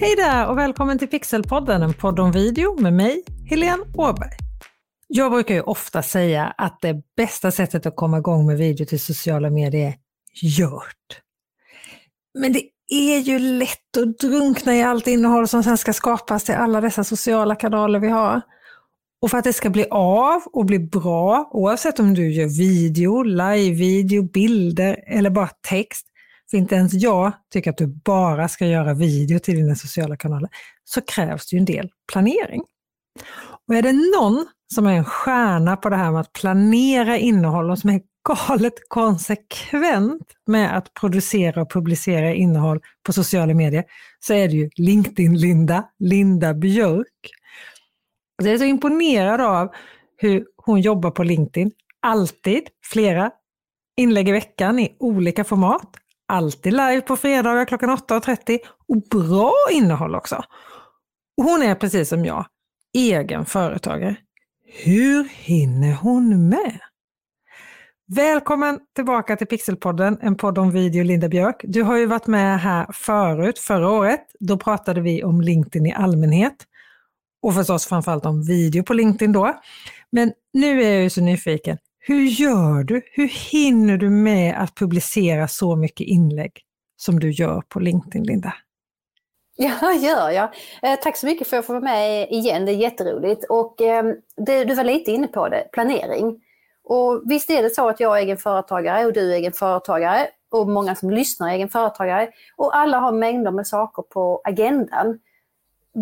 Hej där och välkommen till Pixelpodden, en podd om video med mig, Helene Åberg. Jag brukar ju ofta säga att det bästa sättet att komma igång med video till sociala medier är gjort. Men det är ju lätt att drunkna i allt innehåll som sen ska skapas till alla dessa sociala kanaler vi har. Och för att det ska bli av och bli bra, oavsett om du gör video, live-video, bilder eller bara text, för inte ens jag tycker att du bara ska göra video till dina sociala kanaler, så krävs det ju en del planering. Och är det någon som är en stjärna på det här med att planera innehåll och som är galet konsekvent med att producera och publicera innehåll på sociala medier, så är det ju LinkedIn-Linda, Linda Björk. Jag är så imponerad av hur hon jobbar på LinkedIn. Alltid flera inlägg i veckan i olika format. Alltid live på fredagar klockan 8.30 och bra innehåll också. Och hon är precis som jag, egen företagare. Hur hinner hon med? Välkommen tillbaka till Pixelpodden, en podd om video, Linda Björk. Du har ju varit med här förut, förra året. Då pratade vi om LinkedIn i allmänhet och förstås framförallt om video på LinkedIn då. Men nu är jag ju så nyfiken. Hur gör du? Hur hinner du med att publicera så mycket inlägg som du gör på LinkedIn, Linda? Ja, gör jag. Eh, tack så mycket för att få vara med igen. Det är jätteroligt. Och, eh, det, du var lite inne på det, planering. Och visst är det så att jag är egen företagare och du är egen företagare och många som lyssnar är egen företagare. Och alla har mängder med saker på agendan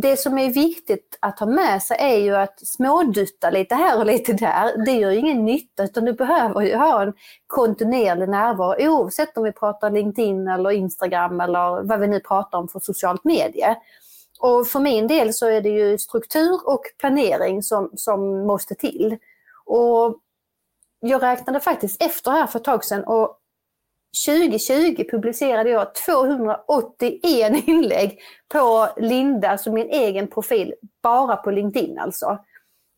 det som är viktigt att ha med sig är ju att smådutta lite här och lite där. Det gör ingen nytta utan du behöver ju ha en kontinuerlig närvaro oavsett om vi pratar LinkedIn eller Instagram eller vad vi nu pratar om för socialt medie. Och för min del så är det ju struktur och planering som, som måste till. Och jag räknade faktiskt efter här för ett tag sedan och 2020 publicerade jag 281 inlägg på Linda, alltså min egen profil, bara på LinkedIn alltså.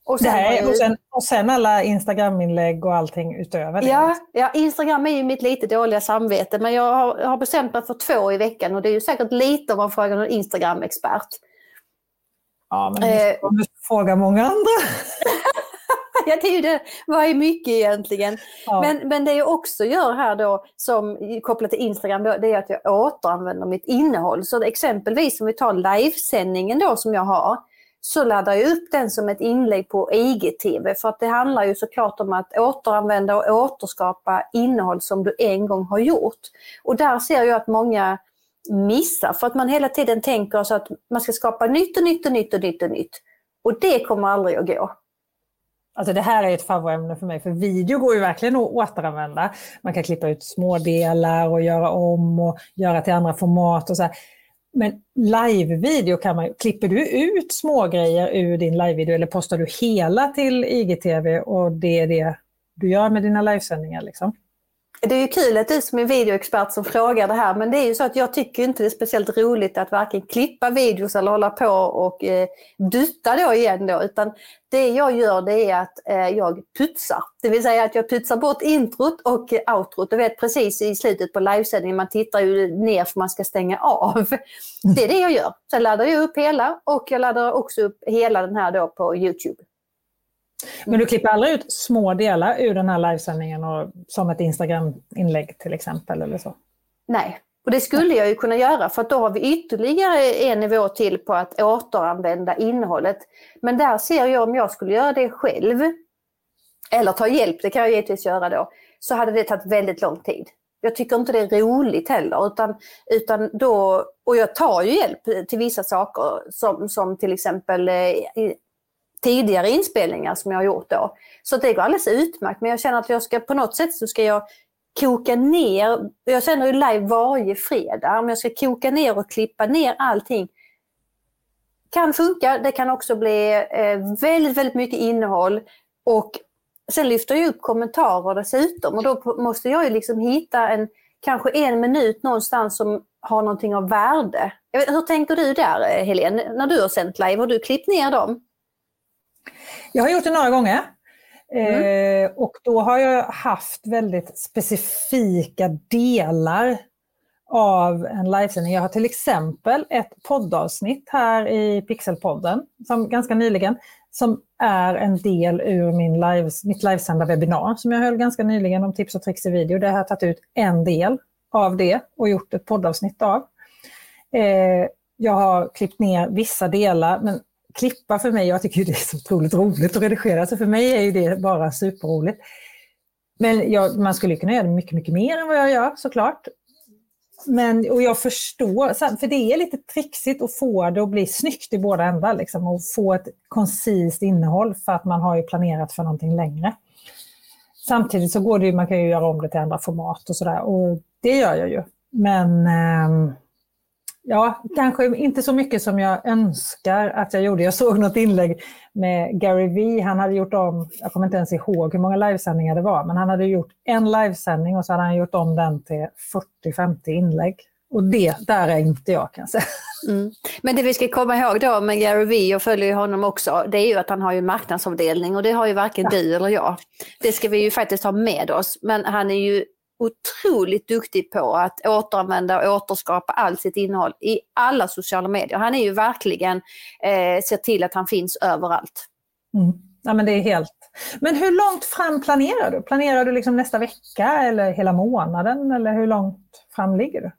Och sen, här, och, sen, och sen alla Instagram-inlägg och allting utöver det? Ja, ja, Instagram är ju mitt lite dåliga samvete men jag har, har bestämt mig för två i veckan och det är ju säkert lite om man frågar någon Instagram-expert. Ja, men du eh, fråga många andra. ja, det är ju det. Vad är mycket egentligen? Ja. Men, men det jag också gör här då, som kopplat till Instagram, då, det är att jag återanvänder mitt innehåll. Så exempelvis om vi tar livesändningen då som jag har, så laddar jag upp den som ett inlägg på IGTV. För att det handlar ju såklart om att återanvända och återskapa innehåll som du en gång har gjort. Och där ser jag att många missar för att man hela tiden tänker så att man ska skapa nytt och nytt och nytt och nytt och nytt. Och det kommer aldrig att gå. Alltså det här är ett favoritämne för mig, för video går ju verkligen att återanvända. Man kan klippa ut smådelar och göra om och göra till andra format och så här. Men live-video kan man Klipper du ut små grejer ur din live-video eller postar du hela till IGTV och det är det du gör med dina livesändningar? Liksom? Det är ju kul att du som är videoexpert som frågar det här men det är ju så att jag tycker inte det är speciellt roligt att varken klippa videos eller hålla på och eh, dutta då igen då utan det jag gör det är att eh, jag putsar. Det vill säga att jag putsar bort introt och outrot. Du vet precis i slutet på livesändningen man tittar ju ner för man ska stänga av. Det är det jag gör. Sen laddar jag upp hela och jag laddar också upp hela den här då på Youtube. Men du klipper aldrig ut små delar ur den här livesändningen och, som ett Instagram-inlägg till exempel? Eller så? Nej, och det skulle jag ju kunna göra för då har vi ytterligare en nivå till på att återanvända innehållet. Men där ser jag om jag skulle göra det själv, eller ta hjälp, det kan jag givetvis göra då, så hade det tagit väldigt lång tid. Jag tycker inte det är roligt heller. Utan, utan då, och jag tar ju hjälp till vissa saker som, som till exempel eh, tidigare inspelningar som jag har gjort då. Så det går alldeles utmärkt men jag känner att jag ska på något sätt så ska jag koka ner, jag sänder ju live varje fredag, om jag ska koka ner och klippa ner allting kan funka, det kan också bli eh, väldigt, väldigt mycket innehåll och sen lyfter jag upp kommentarer dessutom och då måste jag ju liksom hitta en, kanske en minut någonstans som har någonting av värde. Vet, hur tänker du där eh, Helene, när du har sänt live? Har du klippt ner dem? Jag har gjort det några gånger. Mm. Eh, och då har jag haft väldigt specifika delar av en livesändning. Jag har till exempel ett poddavsnitt här i Pixelpodden, som ganska nyligen, som är en del ur min live, mitt livesända webbinar som jag höll ganska nyligen om tips och tricks i video. Där har jag tagit ut en del av det och gjort ett poddavsnitt av. Eh, jag har klippt ner vissa delar, men klippa för mig, jag tycker det är så otroligt roligt att redigera, så för mig är det bara superroligt. Men jag, man skulle kunna göra det mycket, mycket mer än vad jag gör såklart. Men, och jag förstår, för det är lite trixigt att få det att bli snyggt i båda ändar, liksom, och få ett koncist innehåll för att man har ju planerat för någonting längre. Samtidigt så går det ju, man kan ju göra om det till andra format och sådär, och det gör jag ju. Men eh, Ja, kanske inte så mycket som jag önskar att jag gjorde. Jag såg något inlägg med Gary Vee. Han hade gjort om, jag kommer inte ens ihåg hur många livesändningar det var, men han hade gjort en livesändning och så hade han gjort om den till 40-50 inlägg. Och det, där är inte jag kan säga. Mm. Men det vi ska komma ihåg då med Gary Vee, jag följer honom också, det är ju att han har ju marknadsavdelning och det har ju varken ja. du eller jag. Det ska vi ju faktiskt ha med oss. Men han är ju otroligt duktig på att återanvända och återskapa allt sitt innehåll i alla sociala medier. Han är ju verkligen, eh, ser till att han finns överallt. Mm. Ja, men det är helt... Men hur långt fram planerar du? Planerar du liksom nästa vecka eller hela månaden eller hur långt fram ligger du?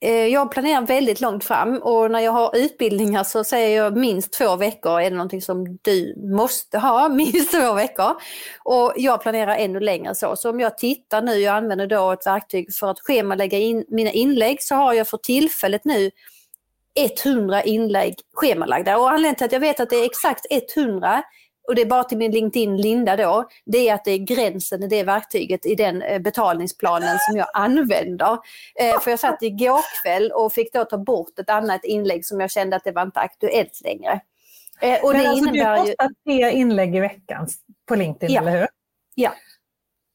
Eh, jag planerar väldigt långt fram och när jag har utbildningar så säger jag minst två veckor är det någonting som du måste ha, minst två veckor. Och jag planerar ännu längre så. Så om jag tittar nu, jag använder då ett verktyg för att schemalägga in mina inlägg, så har jag för tillfället nu 100 inlägg schemalagda. Och anledningen till att jag vet att det är exakt 100 och det är bara till min LinkedIn Linda då, det är att det är gränsen i det verktyget i den eh, betalningsplanen som jag använder. Eh, för jag satt igår kväll och fick då ta bort ett annat inlägg som jag kände att det var inte aktuellt längre. Eh, och Men det alltså innebär du postar ju... tre inlägg i veckan på LinkedIn, ja. eller hur? Ja.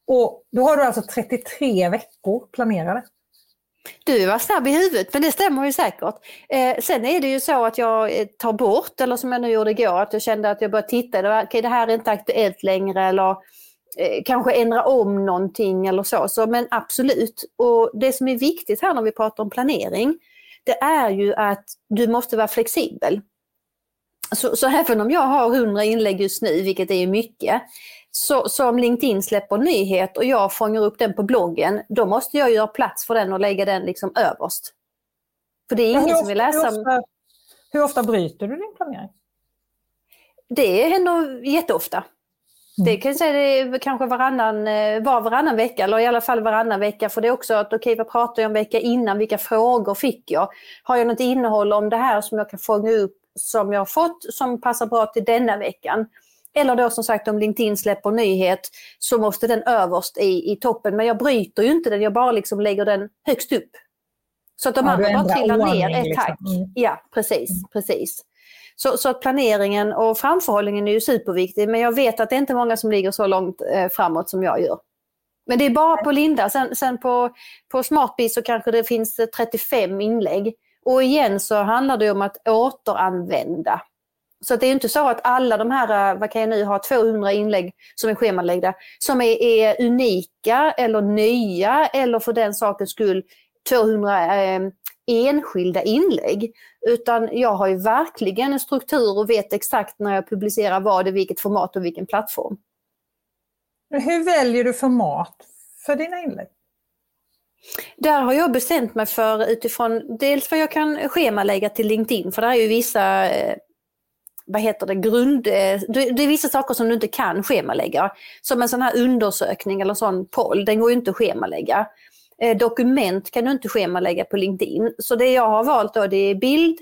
Och då har du alltså 33 veckor planerade? Du var snabb i huvudet, men det stämmer ju säkert. Eh, sen är det ju så att jag eh, tar bort, eller som jag nu gjorde igår, att jag kände att jag började titta, det, var, okay, det här är inte aktuellt längre eller eh, kanske ändra om någonting eller så. så. Men absolut, och det som är viktigt här när vi pratar om planering, det är ju att du måste vara flexibel. Så, så även om jag har 100 inlägg just nu, vilket är mycket, så, så om LinkedIn släpper nyhet och jag fångar upp den på bloggen, då måste jag göra plats för den och lägga den liksom överst. För det är ingen som vill läsa... Hur ofta, hur ofta bryter du din planering? Det händer jätteofta. Mm. Det kan jag säga det är kanske varannan, eh, var varannan vecka eller i alla fall varannan vecka. För det är också att okej, okay, vad pratar jag om vecka innan? Vilka frågor fick jag? Har jag något innehåll om det här som jag kan fånga upp som jag har fått som passar bra till denna veckan? Eller då som sagt om LinkedIn släpper nyhet så måste den överst i, i toppen. Men jag bryter ju inte den, jag bara liksom lägger den högst upp. Så att de ja, andra bara trillar ner ett liksom. tack. Mm. Ja, precis. Mm. precis. Så, så att planeringen och framförhållningen är ju superviktig. Men jag vet att det är inte många som ligger så långt eh, framåt som jag gör. Men det är bara på Linda. Sen, sen på, på Smartbee så kanske det finns 35 inlägg. Och igen så handlar det om att återanvända. Så det är inte så att alla de här, eh, vad kan jag nu ha, 200 inlägg som är schemalagda, som är, är unika eller nya eller för den sakens skull 200 eh, enskilda inlägg. Utan jag har ju verkligen en struktur och vet exakt när jag publicerar vad, i vilket format och vilken plattform. Hur väljer du format för dina inlägg? Där har jag bestämt mig för utifrån dels vad jag kan schemalägga till LinkedIn, för där är ju vissa eh, vad heter det, grund... Eh, det är vissa saker som du inte kan schemalägga. Som en sån här undersökning eller sån poll, den går ju inte att schemalägga. Eh, dokument kan du inte schemalägga på LinkedIn. Så det jag har valt då det är bild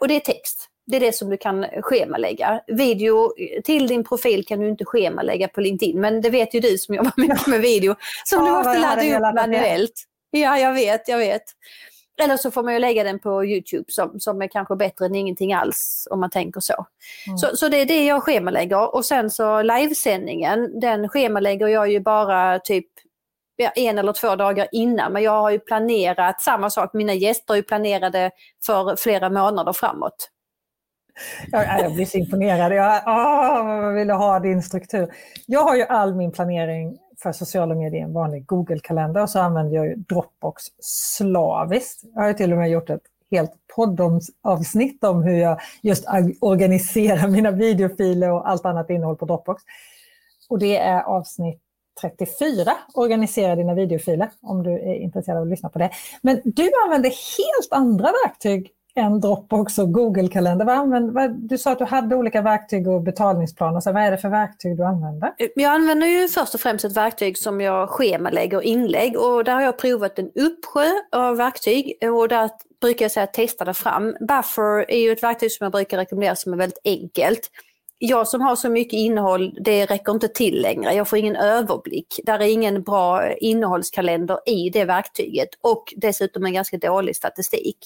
och det är text. Det är det som du kan schemalägga. Video till din profil kan du inte schemalägga på LinkedIn, men det vet ju du som jobbar mycket med video, som ja, du måste ladda upp manuellt. Ja, jag vet, jag vet. Eller så får man ju lägga den på Youtube som, som är kanske bättre än ingenting alls om man tänker så. Mm. så. Så det är det jag schemalägger och sen så livesändningen den schemalägger jag ju bara typ en eller två dagar innan men jag har ju planerat samma sak, mina gäster är ju planerade för flera månader framåt. Jag, jag blir så imponerad. Jag åh, vill ha din struktur. Jag har ju all min planering för sociala medier i en vanlig Google-kalender och så använder jag ju Dropbox slaviskt. Jag har till och med gjort ett helt poddavsnitt om hur jag just organiserar mina videofiler och allt annat innehåll på Dropbox. Och det är avsnitt 34, organisera dina videofiler, om du är intresserad av att lyssna på det. Men du använder helt andra verktyg en droppe också, Google-kalender. Du sa att du hade olika verktyg och betalningsplaner. Så vad är det för verktyg du använder? Eh, jag använder ju först och främst ett verktyg som jag schemalägger inlägg och där har jag provat en uppsjö av verktyg och där brukar jag säga testa det fram. Buffer är ju ett verktyg som jag brukar rekommendera som är väldigt enkelt jag som har så mycket innehåll, det räcker inte till längre. Jag får ingen överblick. Där är ingen bra innehållskalender i det verktyget och dessutom en ganska dålig statistik.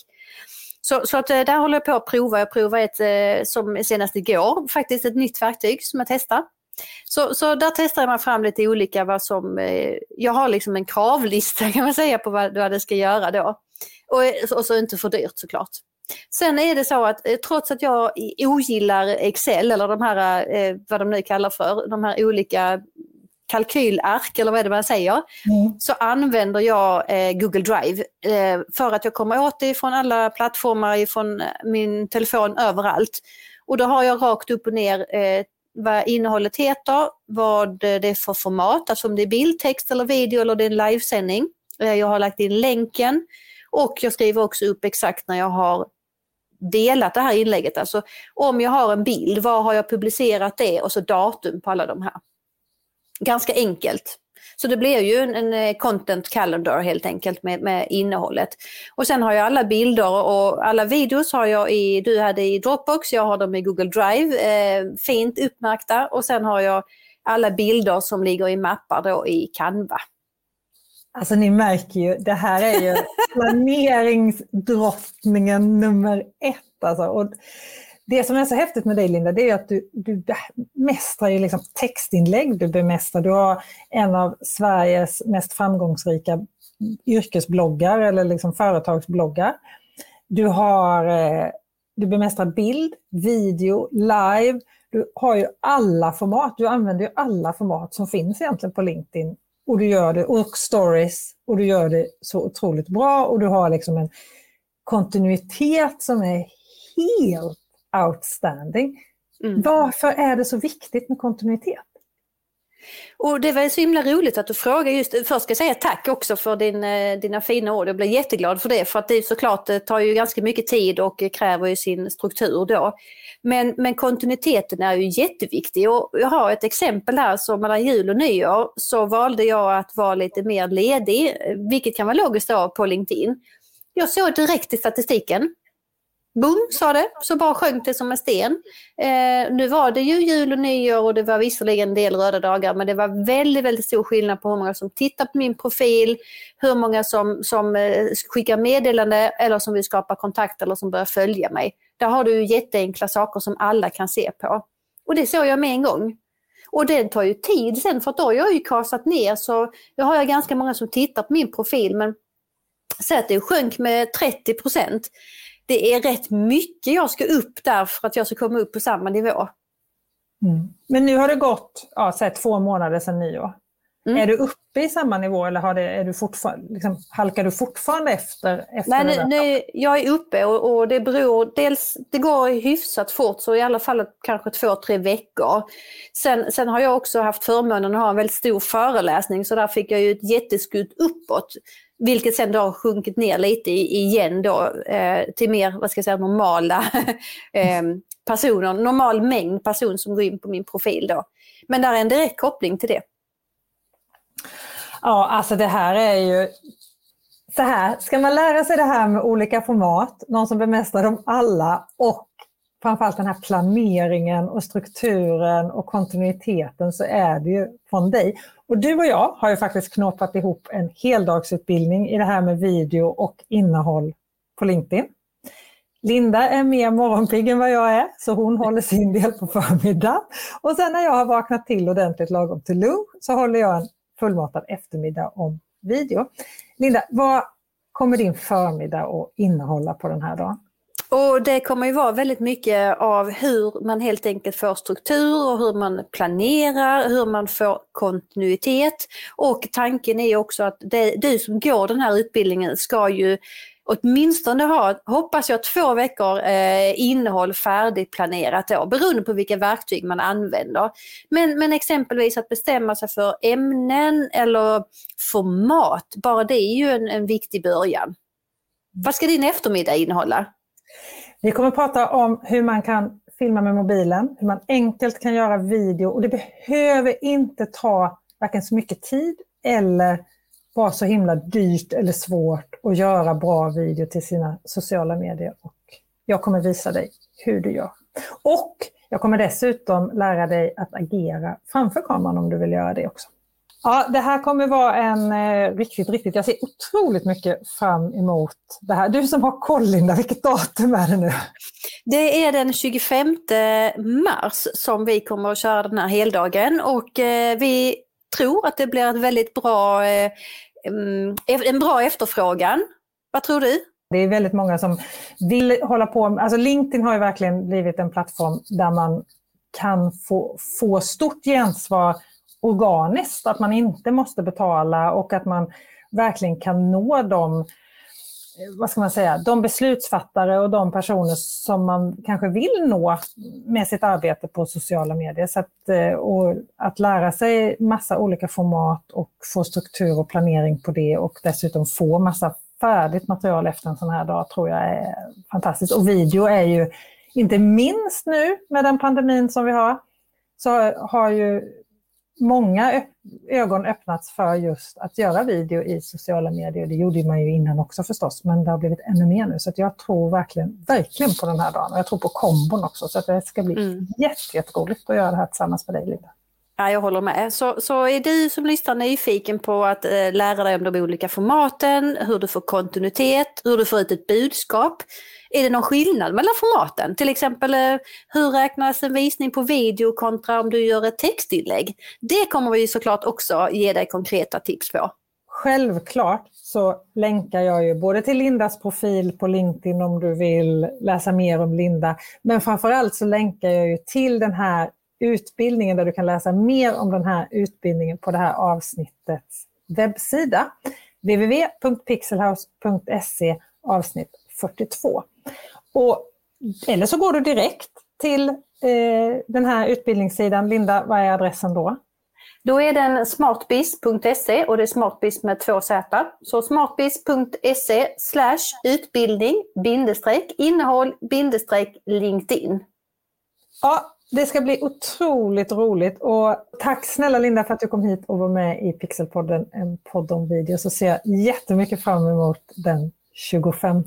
Så, så att, eh, där håller jag på att prova. Jag provade ett eh, som senast igår, faktiskt ett nytt verktyg som jag testar. Så, så där testar man fram lite olika vad som, eh, jag har liksom en kravlista kan man säga på vad, vad det ska göra då. Och, och så inte för dyrt såklart. Sen är det så att trots att jag ogillar Excel eller de här, vad de nu kallar för, de här olika kalkylark eller vad är det man säger, mm. så använder jag eh, Google Drive eh, för att jag kommer åt det från alla plattformar, från min telefon överallt. Och då har jag rakt upp och ner eh, vad innehållet heter, vad det är för format, alltså om det är bild, text eller video eller det är en livesändning. Eh, jag har lagt in länken och jag skriver också upp exakt när jag har delat det här inlägget. Alltså om jag har en bild, var har jag publicerat det och så datum på alla de här. Ganska enkelt. Så det blir ju en, en eh, content calendar helt enkelt med, med, innehållet. Och sen har jag alla bilder och alla videos har jag i, du hade i Dropbox, jag har dem i Google Drive, eh, fint uppmärkta och sen har jag alla bilder som ligger i mappar då i Canva. Alltså ni märker ju, det här är ju planeringsdrottningen nummer ett. Alltså. Och det som är så häftigt med dig Linda, det är att du, du bemästrar ju liksom textinlägg, du bemästrar, du har en av Sveriges mest framgångsrika yrkesbloggar eller liksom företagsbloggar. Du, har, eh, du bemästrar bild, video, live, du har ju alla format, du använder ju alla format som finns egentligen på LinkedIn. Och du gör det, och stories, och du gör det så otroligt bra. Och du har liksom en kontinuitet som är helt outstanding. Mm. Varför är det så viktigt med kontinuitet? Och det var så himla roligt att du frågar just, först ska jag säga tack också för din, eh, dina fina ord, jag blir jätteglad för det för att det såklart det tar ju ganska mycket tid och kräver ju sin struktur då. Men, men kontinuiteten är ju jätteviktig och jag har ett exempel här så mellan jul och nyår så valde jag att vara lite mer ledig, vilket kan vara logiskt då på LinkedIn. Jag såg direkt i statistiken Boom, sa det. Så bara sjönk det som en sten. Eh, nu var det ju jul och nyår och det var visserligen en del röda dagar men det var väldigt, väldigt stor skillnad på hur många som tittar på min profil, hur många som, som eh, skickar meddelande eller som vill skapa kontakt eller som börjar följa mig. Där har du jätteenkla saker som alla kan se på. Och det såg jag med en gång. Och det tar ju tid sen för att då har jag ju kasat ner så jag har jag ganska många som tittar på min profil men säg att det sjönk med 30 procent det är rätt mycket jag ska upp där för att jag ska komma upp på samma nivå. Mm. Men nu har det gått ja, säg två månader sedan nyår. Mm. Är du uppe i samma nivå eller har det, är du fortfarande, liksom, halkar du fortfarande efter? efter nej, nej, nej, jag är uppe och, och, det beror dels, det går hyfsat fort så i alla fall kanske två, tre veckor. Sen, sen har jag också haft förmånen att ha en väldigt stor föreläsning så där fick jag ju ett jätteskutt uppåt. Vilket sen då har sjunkit ner lite igen då eh, till mer, vad ska jag säga, normala eh, personer, normal mängd person som går in på min profil då. Men där är en direkt koppling till det. Ja, alltså det här är ju så här, ska man lära sig det här med olika format, någon som bemästrar dem alla och framförallt den här planeringen och strukturen och kontinuiteten så är det ju från dig. Och du och jag har ju faktiskt knåpat ihop en heldagsutbildning i det här med video och innehåll på LinkedIn. Linda är mer morgonpigg än vad jag är, så hon håller sin del på förmiddagen. Och sen när jag har vaknat till ordentligt lagom till lunch så håller jag en fullmatad eftermiddag om video. Linda, vad kommer din förmiddag att innehålla på den här dagen? Och det kommer ju vara väldigt mycket av hur man helt enkelt får struktur och hur man planerar, hur man får kontinuitet. Och tanken är också att det, du som går den här utbildningen ska ju åtminstone ha, hoppas jag, två veckor eh, innehåll färdigplanerat då, beroende på vilka verktyg man använder. Men, men exempelvis att bestämma sig för ämnen eller format, bara det är ju en, en viktig början. Vad ska din eftermiddag innehålla? Vi kommer att prata om hur man kan filma med mobilen, hur man enkelt kan göra video och det behöver inte ta varken så mycket tid eller vara så himla dyrt eller svårt att göra bra video till sina sociala medier. Och jag kommer visa dig hur du gör. Och jag kommer dessutom lära dig att agera framför kameran om du vill göra det också. Ja, det här kommer vara en eh, riktigt, riktigt, jag ser otroligt mycket fram emot det här. Du som har koll Linda, vilket datum är det nu? Det är den 25 mars som vi kommer att köra den här heldagen och eh, vi tror att det blir ett väldigt bra, eh, mm, en bra efterfrågan. Vad tror du? Det är väldigt många som vill hålla på, alltså LinkedIn har ju verkligen blivit en plattform där man kan få, få stort gensvar organiskt, att man inte måste betala och att man verkligen kan nå de, eh, vad ska man säga, de beslutsfattare och de personer som man kanske vill nå med sitt arbete på sociala medier. Så att, eh, och att lära sig massa olika format och få struktur och planering på det och dessutom få massa färdigt material efter en sån här dag tror jag är fantastiskt. Och video är ju, inte minst nu med den pandemin som vi har, så har ju många ögon öppnats för just att göra video i sociala medier. Det gjorde man ju innan också förstås, men det har blivit ännu mer nu. Så jag tror verkligen, verkligen på den här dagen. Och jag tror på kombon också, så att det ska bli mm. jätteroligt att göra det här tillsammans med dig, Linda. Ja, jag håller med. Så, så är du som lyssnar nyfiken på att eh, lära dig om de olika formaten, hur du får kontinuitet, hur du får ut ett budskap, är det någon skillnad mellan formaten? Till exempel eh, hur räknas en visning på video kontra om du gör ett textinlägg? Det kommer vi såklart också ge dig konkreta tips på. Självklart så länkar jag ju både till Lindas profil på LinkedIn om du vill läsa mer om Linda. Men framförallt så länkar jag ju till den här utbildningen där du kan läsa mer om den här utbildningen på det här avsnittets webbsida. www.pixelhouse.se avsnitt 42. Och, eller så går du direkt till eh, den här utbildningssidan. Linda, vad är adressen då? Då är den smartbiz.se och det är smartbiz med två Z. Så smartbiz.se utbildning bindestreck innehåll bindestreck LinkedIn. Ja, det ska bli otroligt roligt och tack snälla Linda för att du kom hit och var med i Pixelpodden, en podd om video. Så ser jag jättemycket fram emot den 25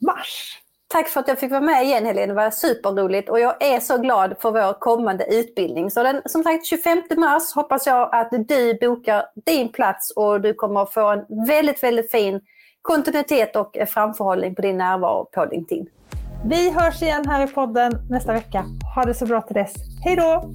mars. Tack för att jag fick vara med igen Helene, det var superroligt och jag är så glad för vår kommande utbildning. Så den, som sagt 25 mars hoppas jag att du bokar din plats och du kommer få en väldigt, väldigt fin kontinuitet och framförhållning på din närvaro på LinkedIn. Vi hörs igen här i podden nästa vecka. Ha det så bra till dess. Hej då!